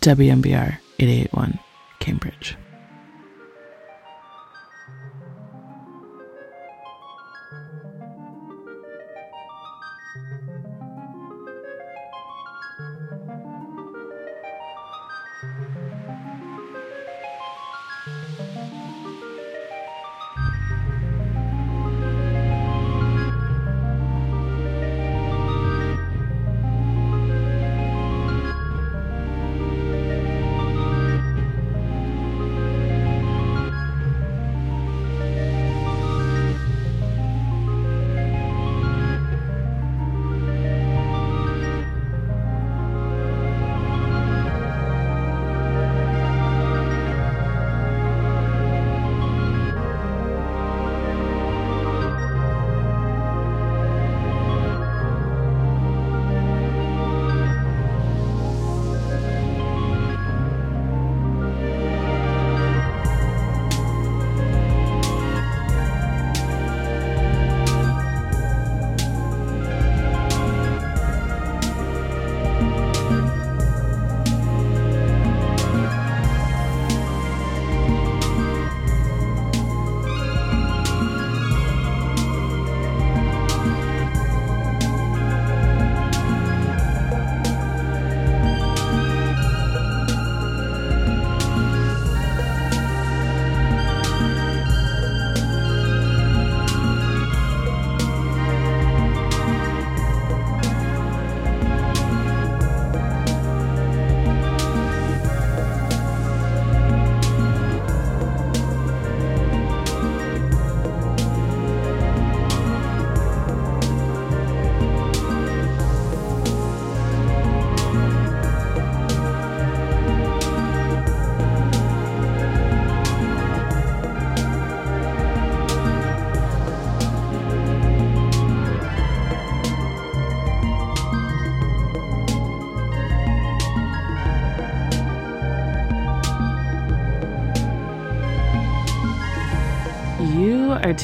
WMBR 881 Cambridge.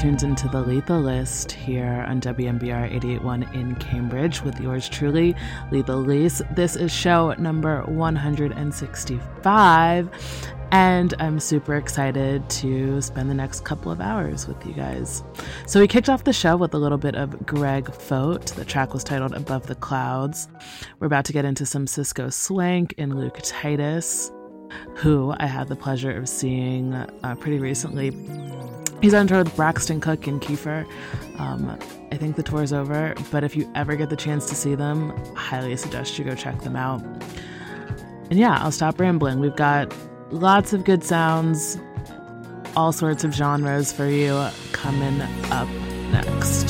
Tuned into the Lethal List here on WMBR 881 in Cambridge with yours truly, Lethal Lise. This is show number 165, and I'm super excited to spend the next couple of hours with you guys. So, we kicked off the show with a little bit of Greg Foat. The track was titled Above the Clouds. We're about to get into some Cisco Swank and Luke Titus, who I had the pleasure of seeing uh, pretty recently He's on tour with Braxton Cook and Kiefer. Um, I think the tour's over, but if you ever get the chance to see them, I highly suggest you go check them out. And yeah, I'll stop rambling. We've got lots of good sounds, all sorts of genres for you coming up next.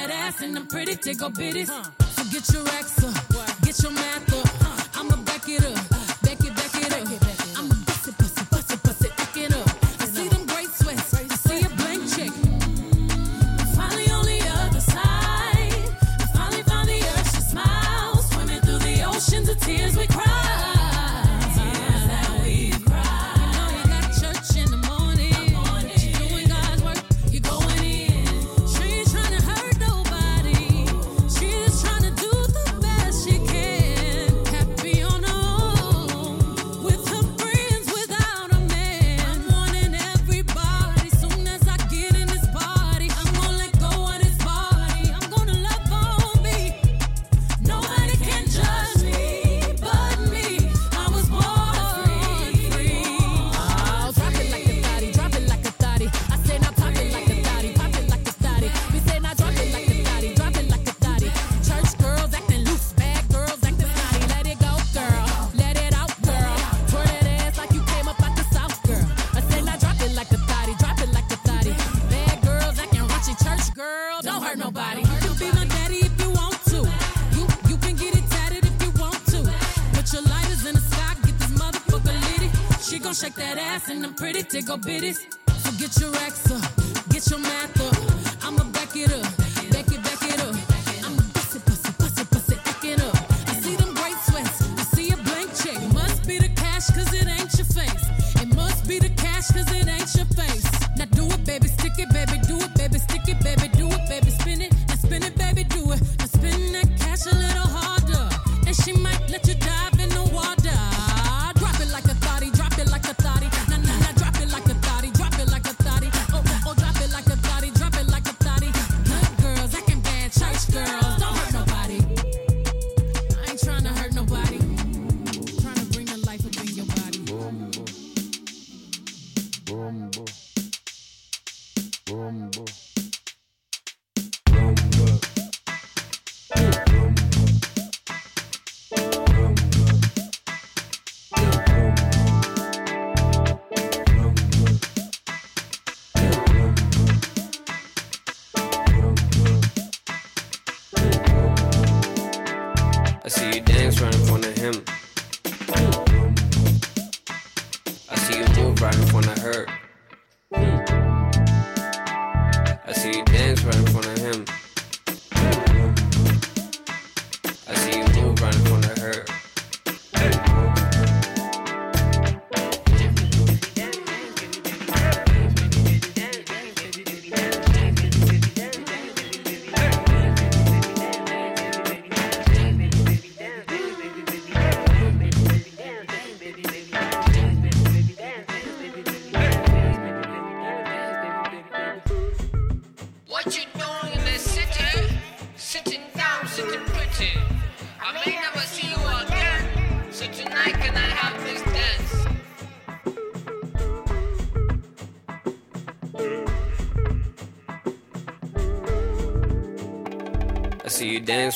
fat ass and them pretty tickle bitties. So get your racks up, get your math up. I'ma back it up. Jacob it is.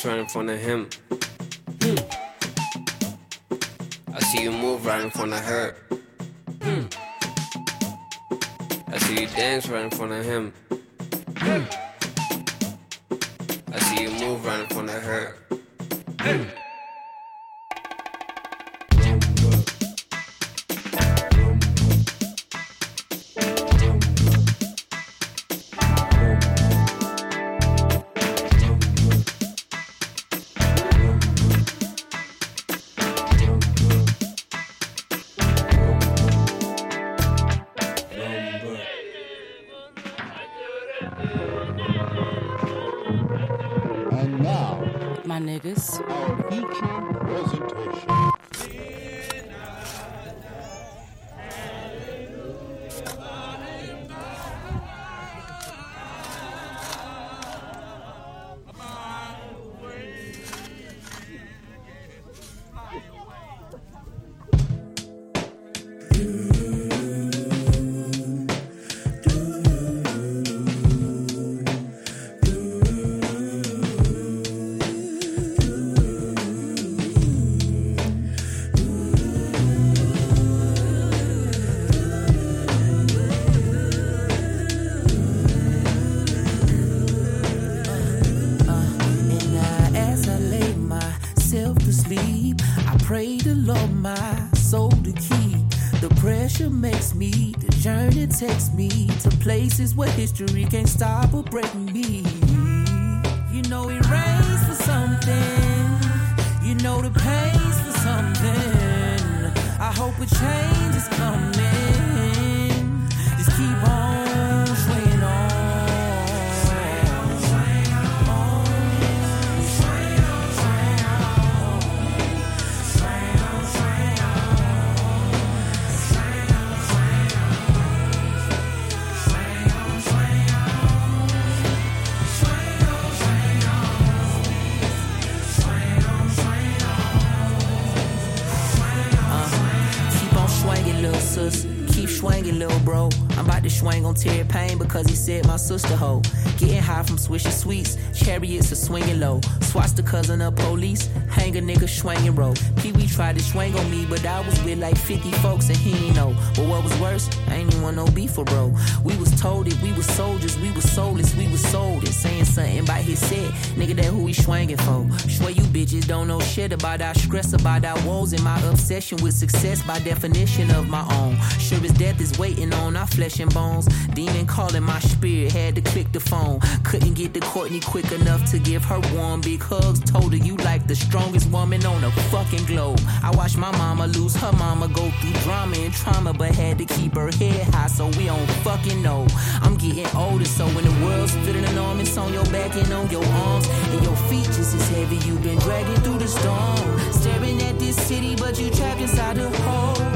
right in front of him. Mm. I see you move right in front of her. Mm. I see you dance right in front of him. takes me to places where history can't stop or break me. Swinging low. Swats the cousin of police, hang a nigga swinging roll. Pee Wee tried to swing on me, but I was with like 50 folks and he ain't know. But what was worse, I ain't even want no beef for bro. We was told it, we was soldiers, we was soulless, we was sold it. Saying something about his set, nigga, that who we swinging for. Swear you bitches don't know shit about our stress, about our woes, and my obsession with success by definition of my own. Sure as death is waiting on our flesh and bones. Demon calling my spirit, had to click the phone. Couldn't get to Courtney quick enough to give her warm big hugs. Told her you like the strongest woman on the fucking globe. I watched my mama lose her mama, go through drama and trauma, but had to keep her head high so we don't fucking know. I'm getting older, so when the world's fitting enormous on your back and on your arms, and your feet just as heavy, you've been dragging through the storm. Staring at this city, but you trapped inside the hole.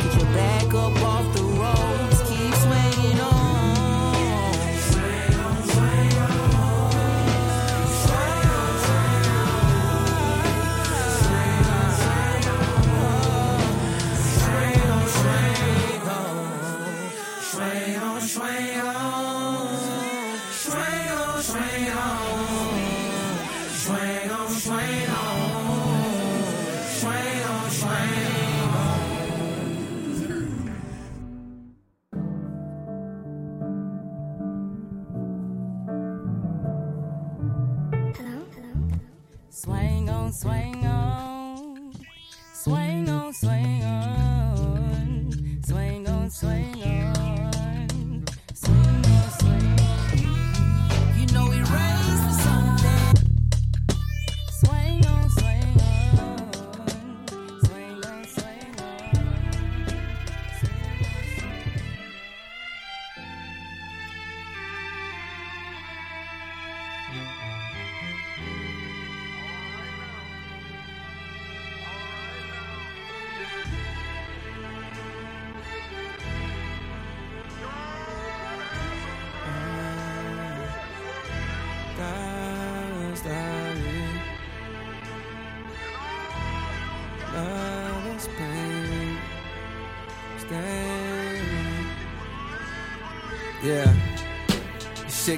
Swing on, swing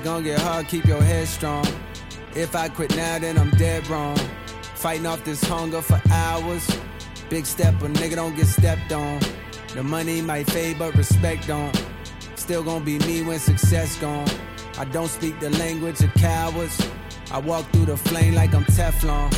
Shit gon' get hard, keep your head strong. If I quit now, then I'm dead wrong. Fighting off this hunger for hours. Big step, a nigga don't get stepped on. The money might fade, but respect don't. Still gon' be me when success gone. I don't speak the language of cowards. I walk through the flame like I'm Teflon.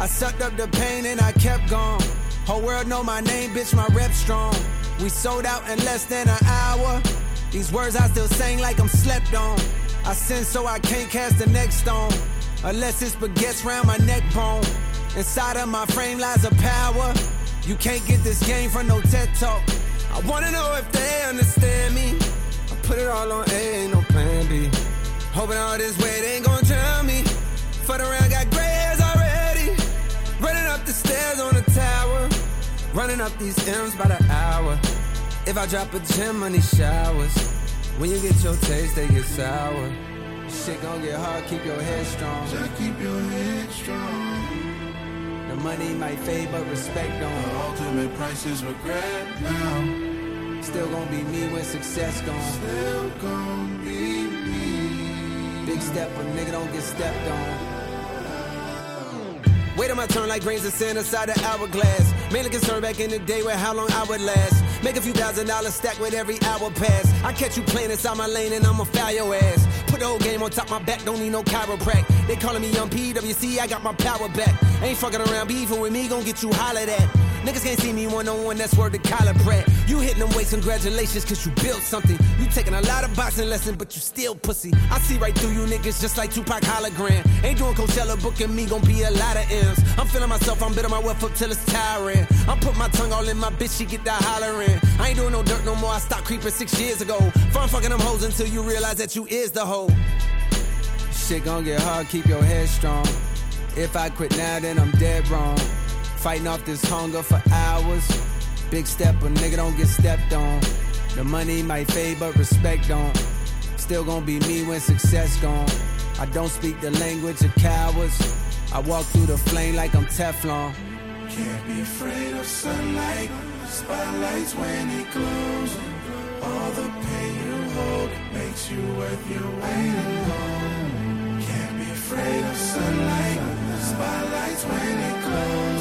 I sucked up the pain and I kept going. Whole world know my name, bitch, my rep strong. We sold out in less than an hour. These words I still sing like I'm slept on. I sin so I can't cast the next stone. Unless it's baguettes round my neck bone. Inside of my frame lies a power. You can't get this game from no TED talk. I wanna know if they understand me. I put it all on A, ain't no plan B. Hoping all this weight ain't gonna drown me. Fuck around, got gray hairs already. Running up the stairs on the tower. Running up these M's by the hour. If I drop a gem on these showers. When you get your taste, they get sour. Shit gon' get hard, keep your head strong. Just keep your head strong. The money might fade, but respect don't. The ultimate price is regret now. Still gon' be me when success gone. Still gon' be me. Big step, a nigga don't get stepped on. Wait on my turn like grains of sand inside the hourglass. Mainly concerned back in the day with how long I would last. Make a few thousand dollars stack with every hour pass. I catch you playing inside my lane and I'ma foul your ass. Put the whole game on top my back, don't need no chiropract. They calling me young PWC, I got my power back. Ain't fucking around, beefing with me, gon' get you hollered at. Niggas can't see me one on one, that's word to Kyler Pratt. You hitting them weights, congratulations, cause you built something. You taking a lot of boxing lessons, but you still pussy. I see right through you niggas just like Tupac hologram. Ain't doing Coachella, booking me, gon' be a lot of M's. I'm feeling myself, I'm bitter my wealth up till it's tiring. I'm putting my tongue all in my bitch, she get that hollering. I ain't doing no dirt no more, I stopped creeping six years ago. Fun fucking them hoes until you realize that you is the hoe. Shit gon' get hard, keep your head strong. If I quit now, then I'm dead wrong. Fighting off this hunger for hours. Big step, a nigga don't get stepped on. The money might fade, but respect don't. Still gonna be me when success gone. I don't speak the language of cowards. I walk through the flame like I'm Teflon. Can't be afraid of sunlight. Spotlights when it glows. All the pain you hold makes you worth your weight gold. Can't be afraid of sunlight. Spotlights when it glows.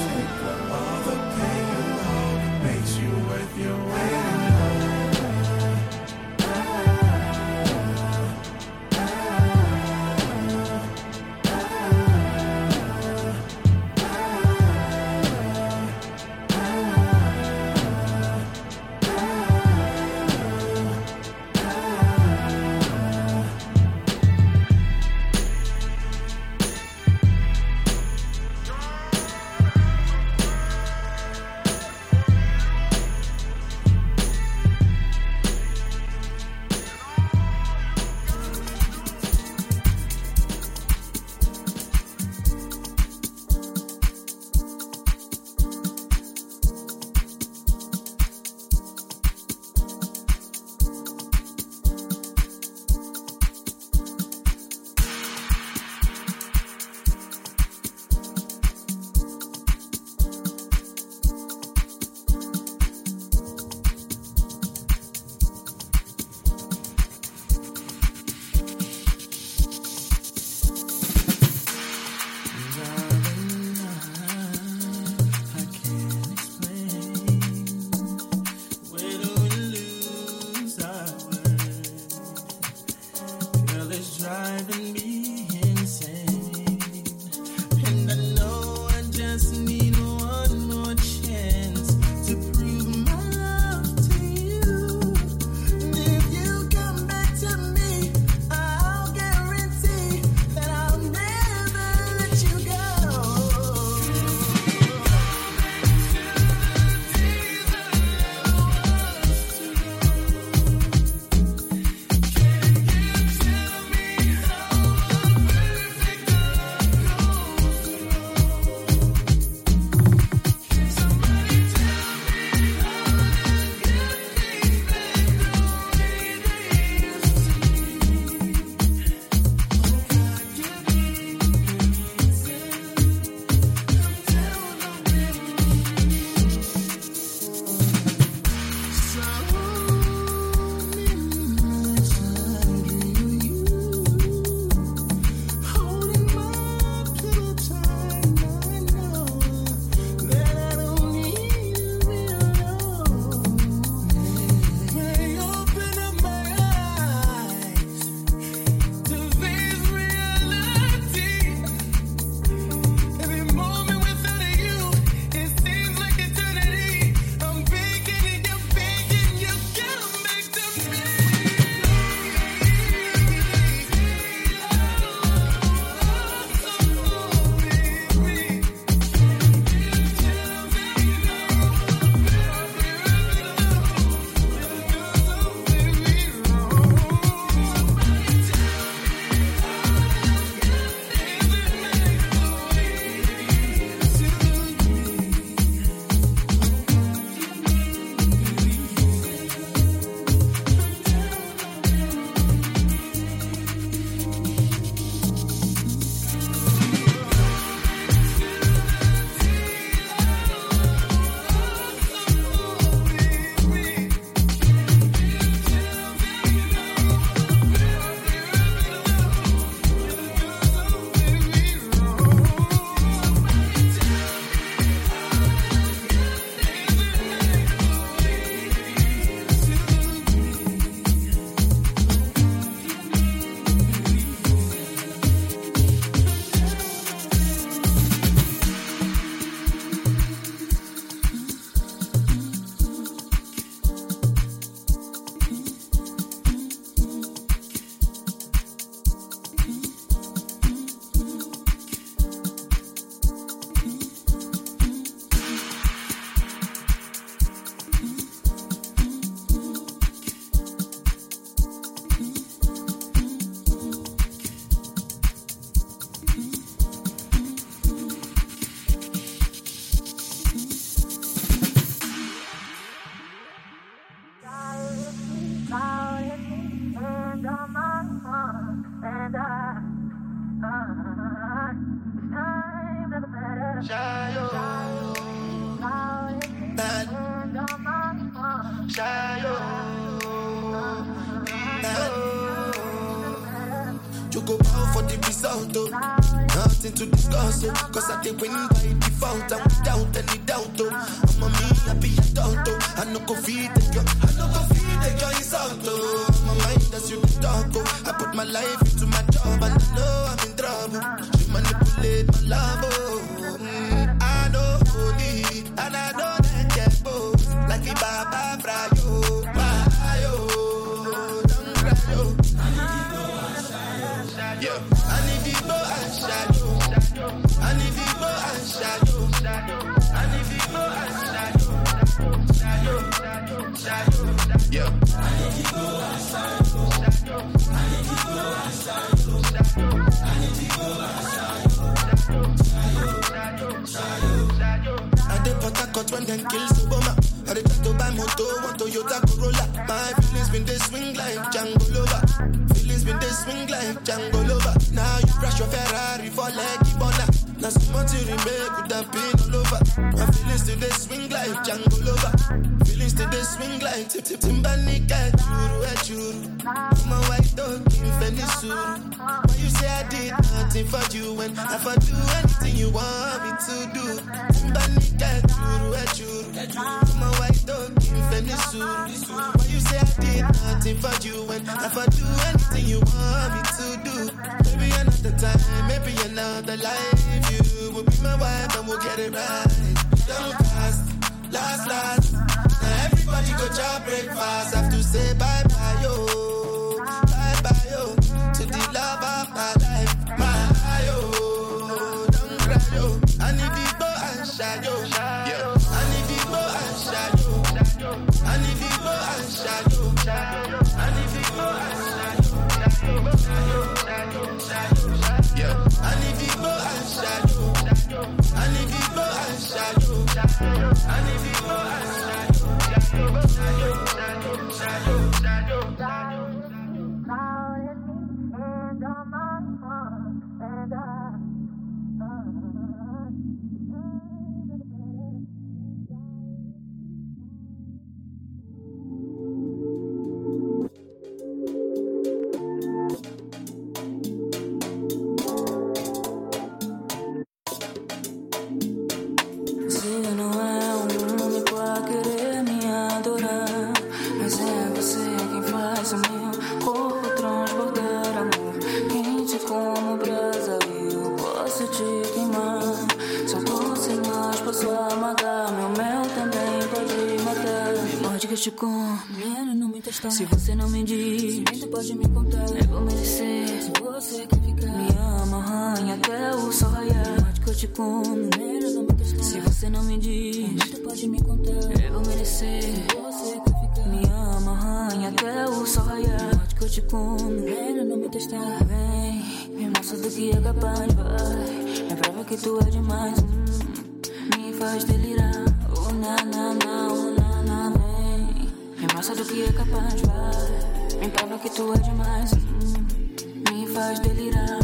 ouvir. Pode me contar, eu vou merecer. Se você quer ficar, me ama, arranha até o sol raiar. Mas que eu te como, menos uma questão. Se você não me diz, então pode me contar, eu vou merecer. Se você quer ficar, me ama, arranha até o sol raiar. Mas que eu te como, menos não me testar. Vem, me mostra do que é capaz, vai. É prova que tu é demais, hum, me faz delirar. Oh, na, na, na, oh, na, na, vem. Me mostra do que é capaz, vai. Me prova que tu é demais. Hum, me faz delirar.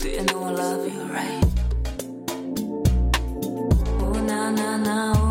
Do you know I love you, right? Oh, na, na, na, oh.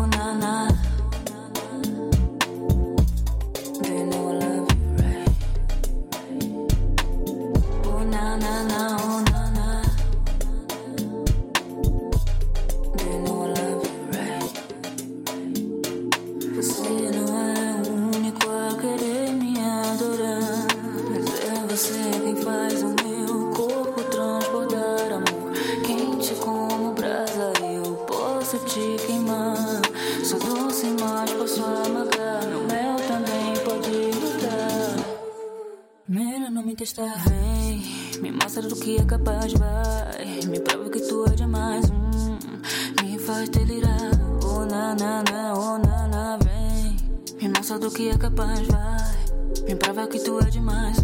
capaz, vai. Me prova que tu é demais. Hum, me faz delirar. Oh, na, na, na, oh, na, na, vem. Me mostra do que é capaz, vai. Me prova que tu é demais.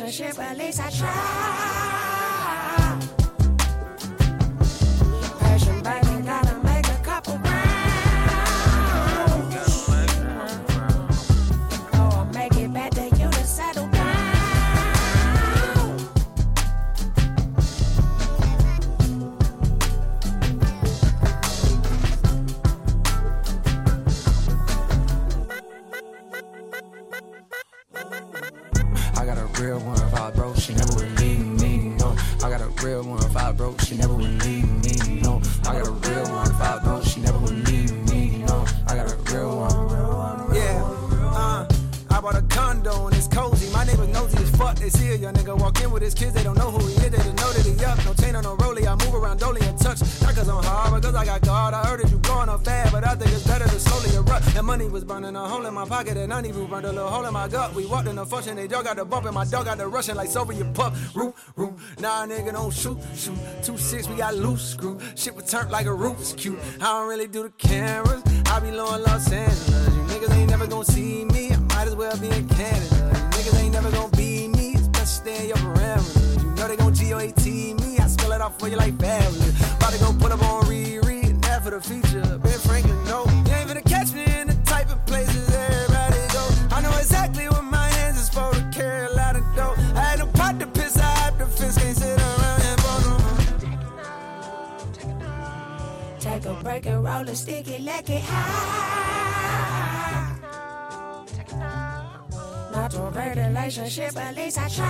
relationship, at least I try. I even. Burned a little hole in my gut. We walked in the function, they dog got the bump, and my dog got the rushing like Soviet pup. Root, root. Nah, nigga, don't shoot, shoot. Two six, we got loose screw. Shit was turned like a Rubik's cute. I don't really do the cameras. I be low in Los Angeles. You niggas ain't never gonna see me. I might as well be in Canada. You niggas ain't never gonna be me. It's best stay in your parameters. You know they gon' G-O-A-T me. I spell it out for you like family. Rock and roll a sticky, it, it high. Not to break relationship, at least I try.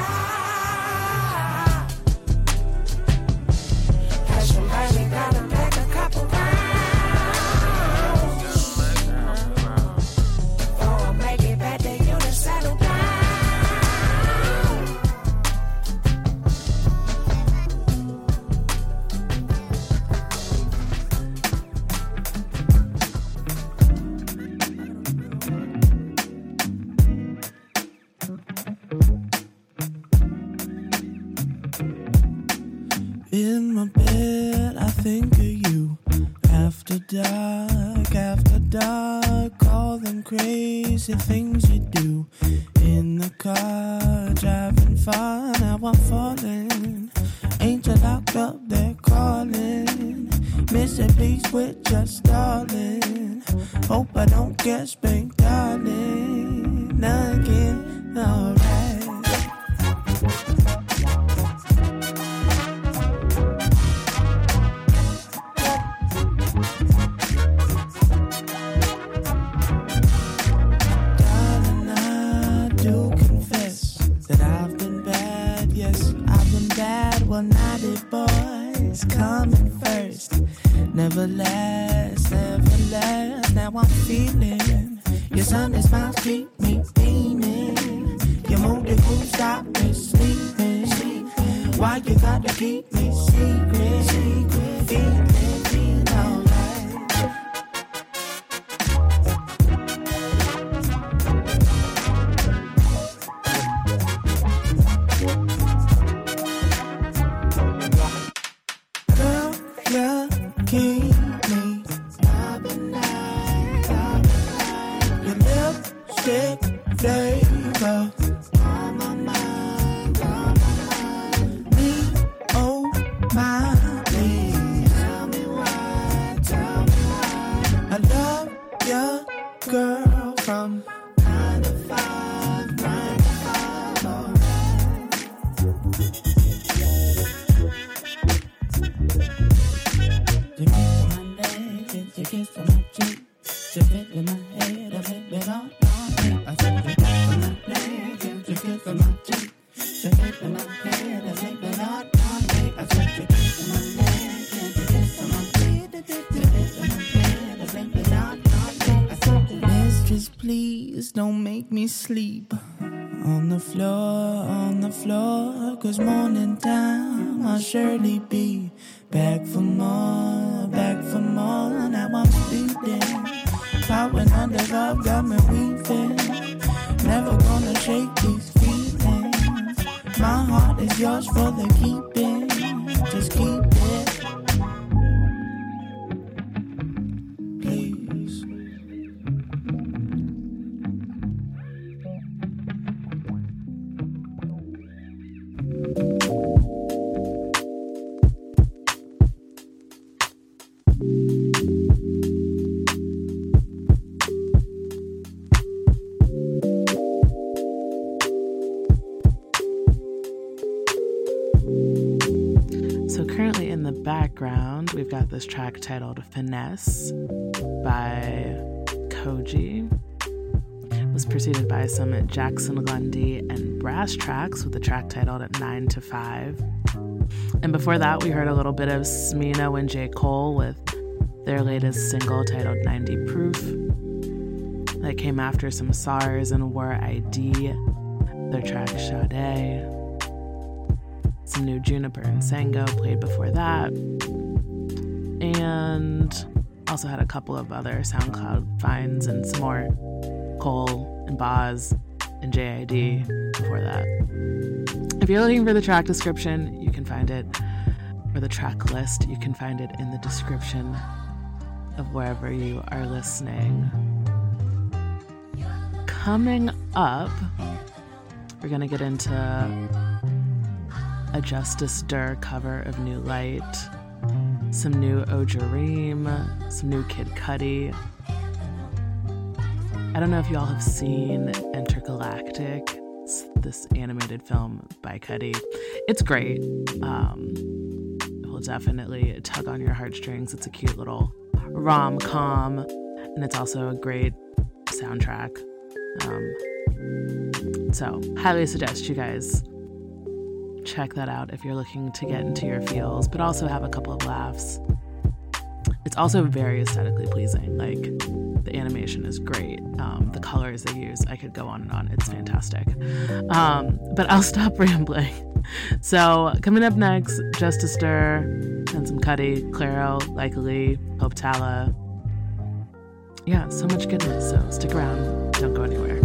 Passion, passion, got girl from nine to five, nine to five. You kiss my neck, you kiss my cheek, you fit in my sleep. On the floor, on the floor, cause morning time I'll surely be titled Finesse by Koji. Was preceded by some Jackson Lundy and Brasstracks with the track titled 9 to 5. And before that, we heard a little bit of Smino and J. Cole with their latest single titled 90 Proof. That came after some Sarz and WurlD, their track Sade some new Juniper and Sango played before that. And also had a couple of other SoundCloud finds and some more Cole and Bas and JID before that. If you're looking for the track description, you can find it, or the track list, you can find it in the description of wherever you are listening. Coming up, we're going to get into a Justice Der cover of New Light, some new Ojerime, some new Kid Cudi. I don't know if y'all have seen Entergalactic, it's this animated film by Cudi. It's great. Um, it will definitely tug on your heartstrings. It's a cute little rom com, and it's also a great soundtrack. Um, so, highly suggest you guys check that out if you're looking to get into your feels, but also have a couple of laughs. It's also very aesthetically pleasing. Like the animation is great. Um, the colors they use, I could go on and on. It's fantastic. Um, but I'll stop rambling. So coming up next, Justice Der, and some Cudi, Clairo, Likely, Hope Tala. Yeah, so much goodness. So stick around. Don't go anywhere.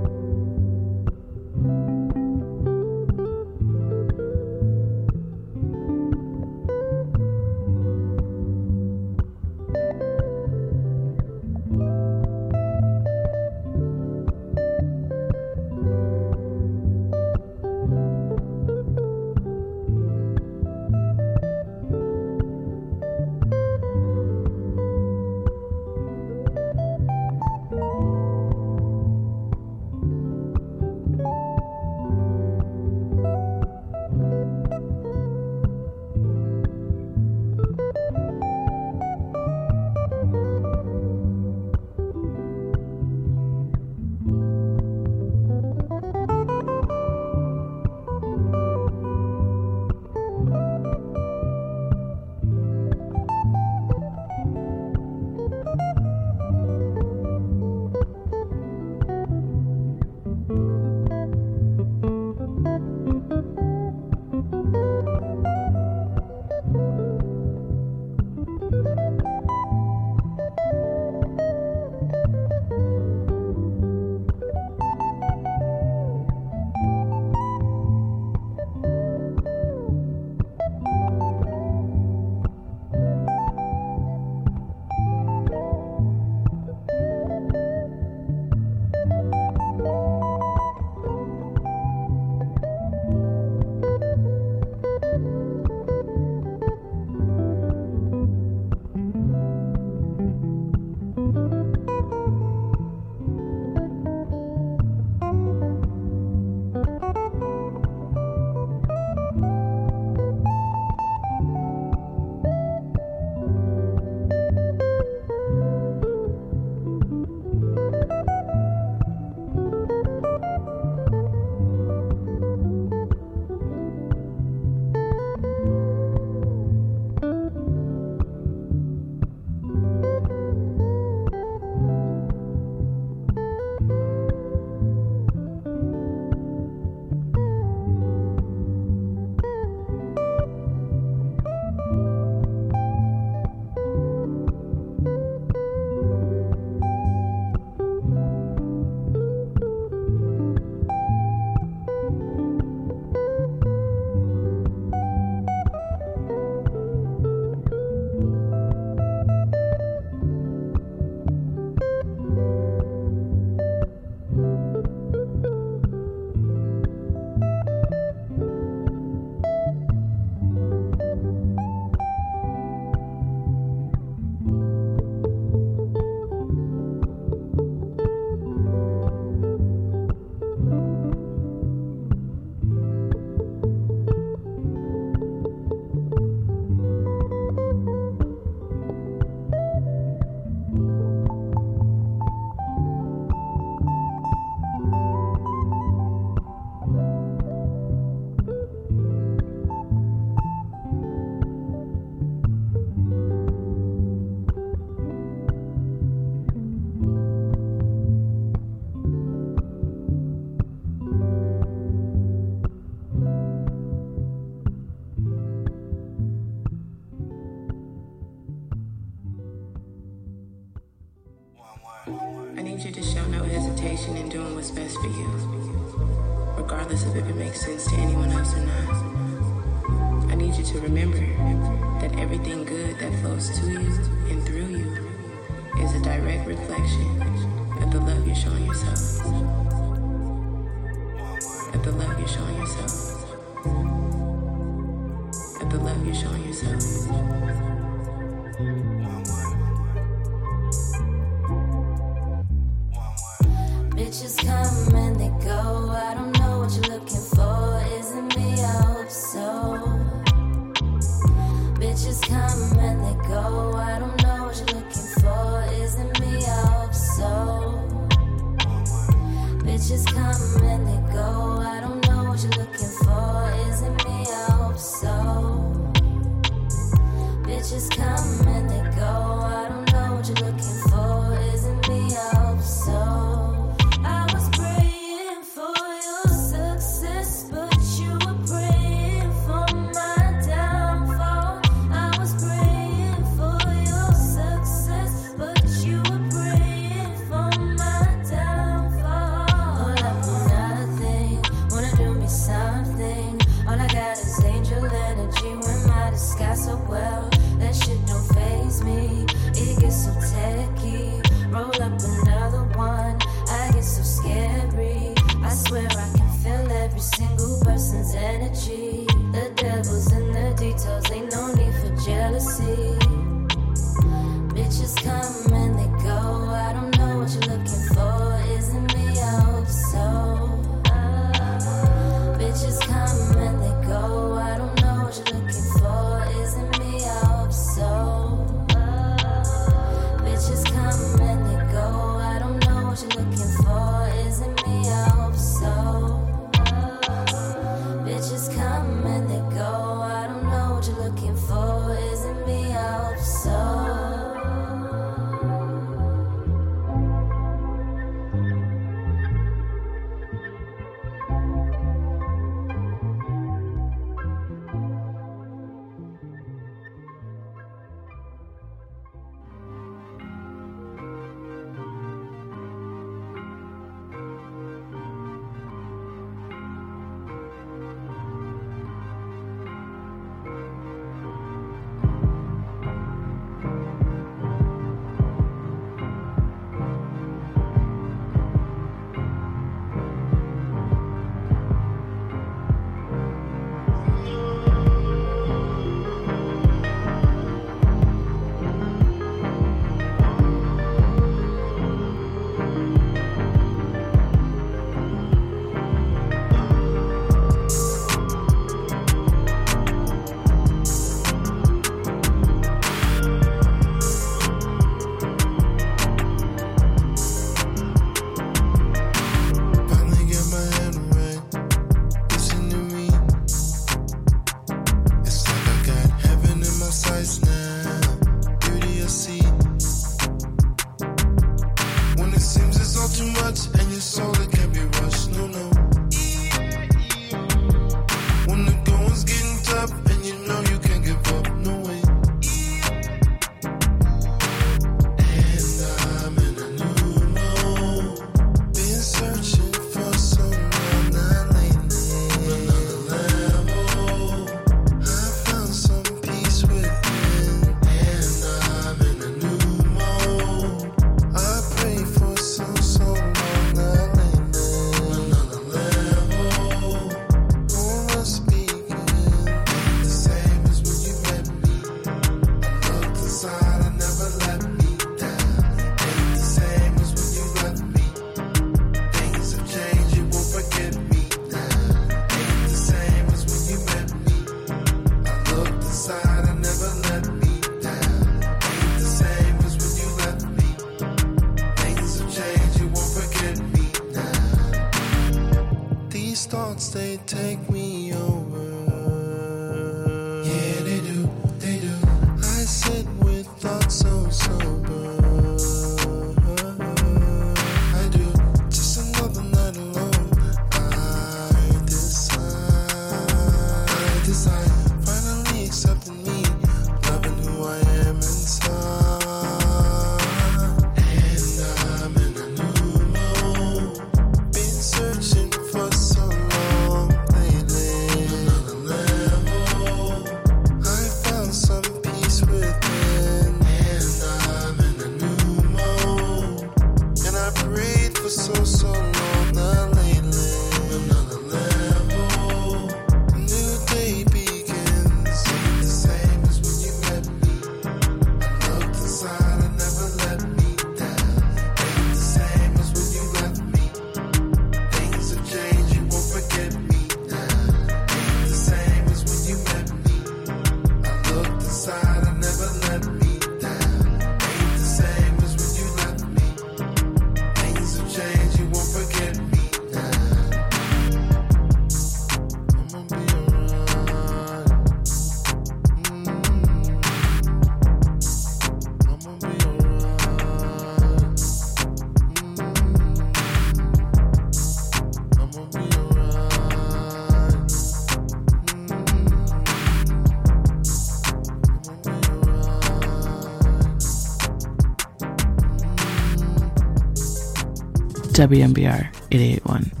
WMBR 881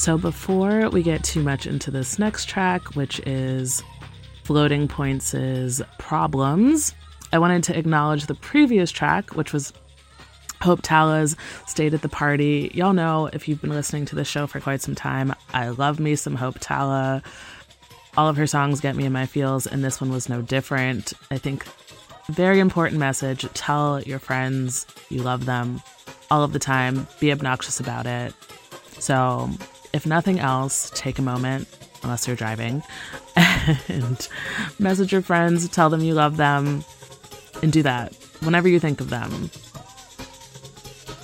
So, before we get too much into this next track, which is Floating Points' Problems, I wanted to acknowledge the previous track, which was Hope Tala's Stayed at the Party. Y'all know if you've been listening to the show for quite some time, I love me some Hope Tala. All of her songs get me in my feels, and this one was no different. I think very important message tell your friends you love them all of the time, be obnoxious about it. So, if nothing else, take a moment, unless you're driving, and message your friends, tell them you love them, and do that whenever you think of them.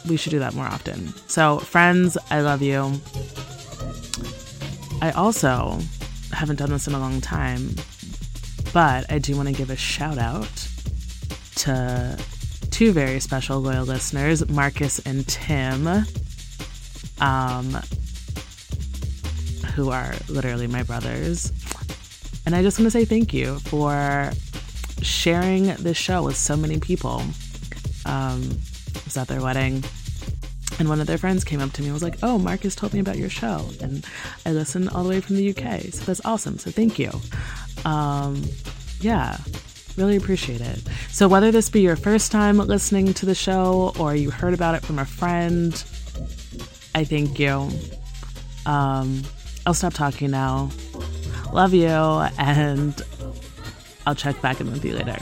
We should do that more often. So, friends, I love you. I also haven't done this in a long time, but I do want to give a shout out to two very special loyal listeners, Marcus and Tim, um, who are literally my brothers. And I just want to say thank you for sharing this show with so many people. Um, I was at their wedding, and one of their friends came up to me and was like, Oh, Marcus told me about your show. And I listened all the way from the UK. So that's awesome. So thank you. Um, yeah, really appreciate it. So, whether this be your first time listening to the show or you heard about it from a friend, I thank you. Um, I'll stop talking now. Love you, and I'll check back in with you later.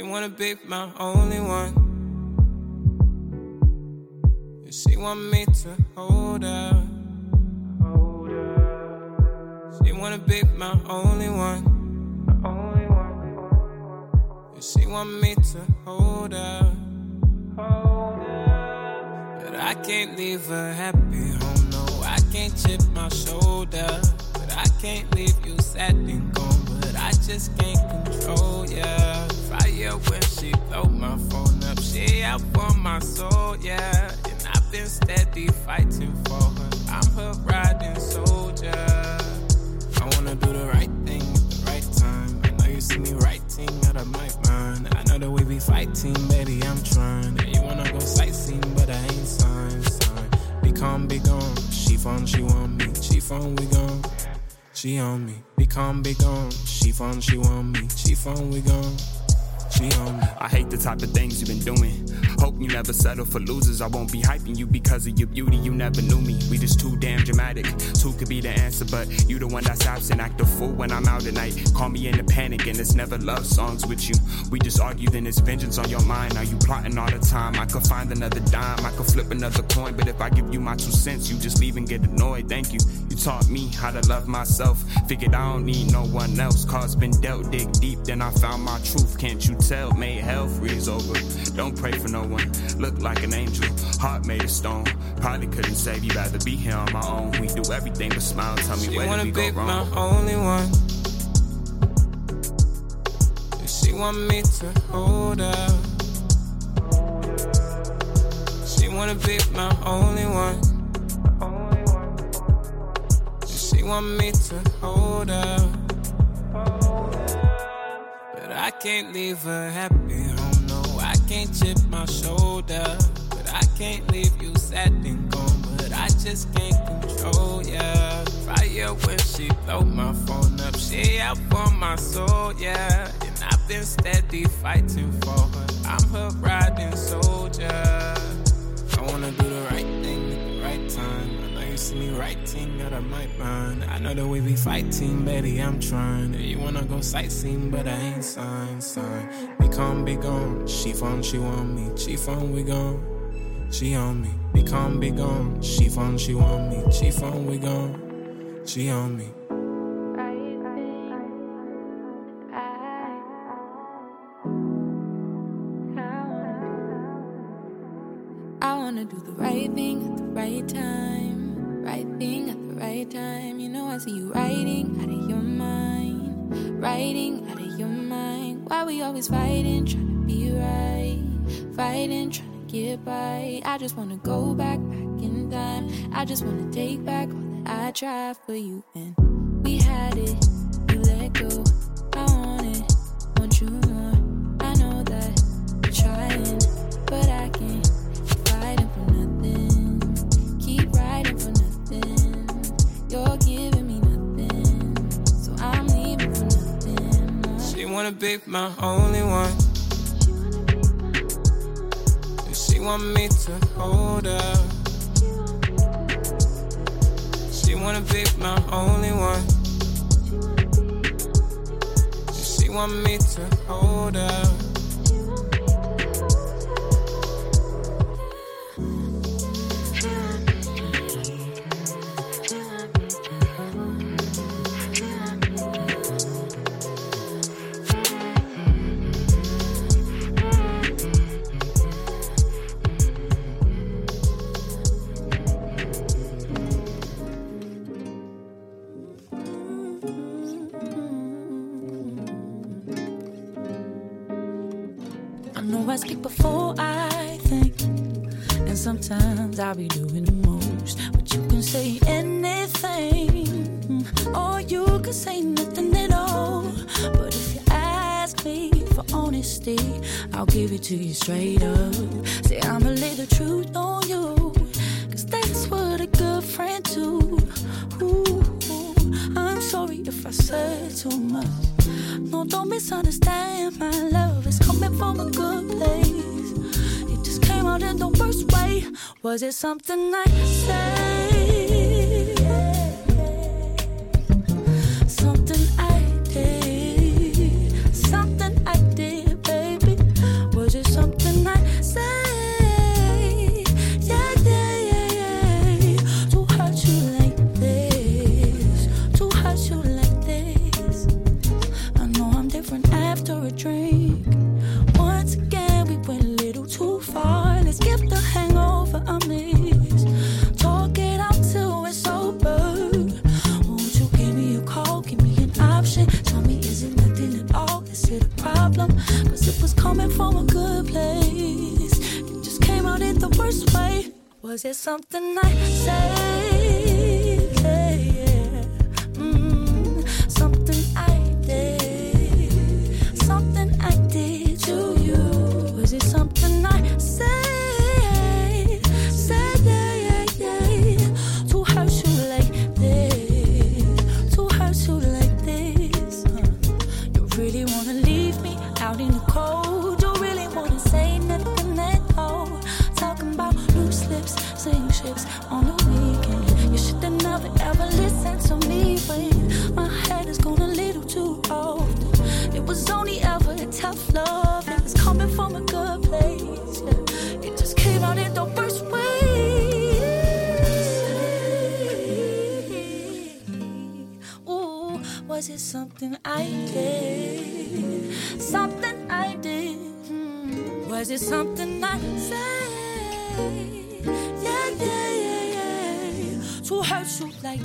She wanna be my only one. She want me to hold her. She wanna be my only one. And She want me to hold her. But I can't leave her happy home. No, I can't chip my shoulder. But I can't leave you sad and gone. But I just can't control ya. Fire when she blow my phone up. She out for my soul, yeah. And I've been steady fighting for her. I'm her riding soldier. I wanna do the right thing at the right time. I know you see me writing out of my mind. I know that we be fighting, baby, I'm trying. And you wanna go sightseeing, but I ain't signed, signed. Be calm, be gone. She phone, she want me. She phone, we gone. She on me. Be calm, be gone. She phone, she want me. She phone, we gone. On. I hate the type of things you've been doing. Hope you never settle for losers. I won't be hyping you because of your beauty. You never knew me. We just too damn dramatic. Two could be the answer, but you the one that's absent. Act a fool when I'm out at night. Call me in a panic, and it's never love songs with you. We just argue, then it's vengeance on your mind. Are you plotting all the time? I could find another dime. I could flip another coin, but if I give you my two cents, you just leave and get annoyed. Thank you. You taught me how to love myself. Figured I don't need no one else. Cause been dealt, dig deep, then I found my truth. Can't you tell? Made hell freeze over. Don't pray for no one. Look like an angel. Heart made of stone. Probably couldn't save you. Rather be here on my own. We do everything but smile. Tell me She where wanna did we be go my only one. She want me to hold her. She wanna be my only one. And She want me to hold her. But I can't leave her happy home. No, I can't chip my shoulder. But I can't leave you sad and gone. But I just can't control ya. Fire when she blow my phone up. She out for my soul, yeah. And I've been steady fighting for her. I'm her riding soldier. I wanna do the right thing at the right time. I see me writing out of my mind. I know that we be fighting, baby, I'm trying. You wanna go sightseeing, but I ain't signed, signed. Be calm, be gone. She phone, she want me. She phone, we gone. She on me. Be calm, be gone. She phone, she want me. She phone, we gone. She on me. I wanna do the right thing at the right time. Right time. You know, I see you writing out of your mind. Writing out of your mind. Why we always fighting, trying to be right. Fighting, trying to get by. I just wanna go back, back in time. I just wanna take back all that I tried for you. And we had it, you let go. Wanna be my only one. And She want me to hold her. She wanna be my only one. And She want me to hold her. Straight up. Say I'ma lay the truth on you, cause that's what a good friend do. Ooh, I'm sorry if I said too much. No, don't misunderstand. My love is coming from a good place. It just came out in the worst way. Was it something I Was it something I said? to me when my head is going a little too old. It was only ever tough love, and was coming from a good place. Yeah. It just came out in the worst way. Was it something I did? Something I did. Hmm. Was it something I said? Yeah, yeah, yeah, yeah. To hurt you like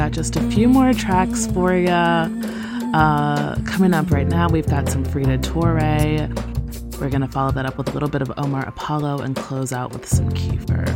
got just a few more tracks for you. Uh, coming up right now, we've got some Frida Touray. We're going to follow that up with a little bit of Omar Apollo and close out with some Kiefer.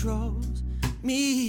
Controls me.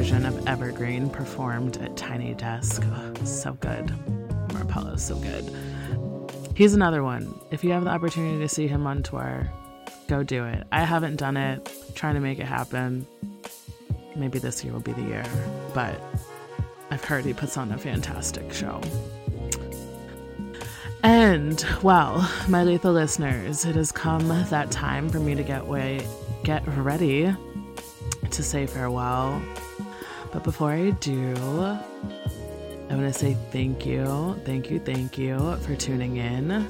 Version of Evergreen performed at Tiny Desk. Oh, so good. Omar Apollo's so good. He's another one. If you have the opportunity to see him on tour, go do it. I haven't done it, trying to make it happen. Maybe this year will be the year, but I've heard he puts on a fantastic show. And well, my lethal listeners, it has come that time for me to get way get ready to say farewell. But before I do, I want to say thank you, thank you, thank you for tuning in.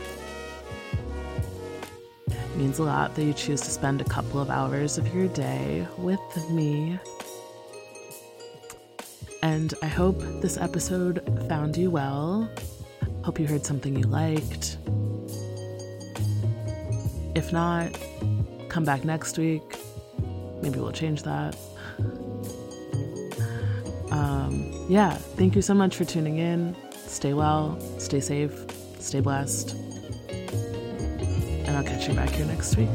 It means a lot that you choose to spend a couple of hours of your day with me. And I hope this episode found you well. Hope you heard something you liked. If not, come back next week. Maybe we'll change that. Um, yeah, thank you so much for tuning in. Stay well, stay safe, stay blessed. And I'll catch you back here next week.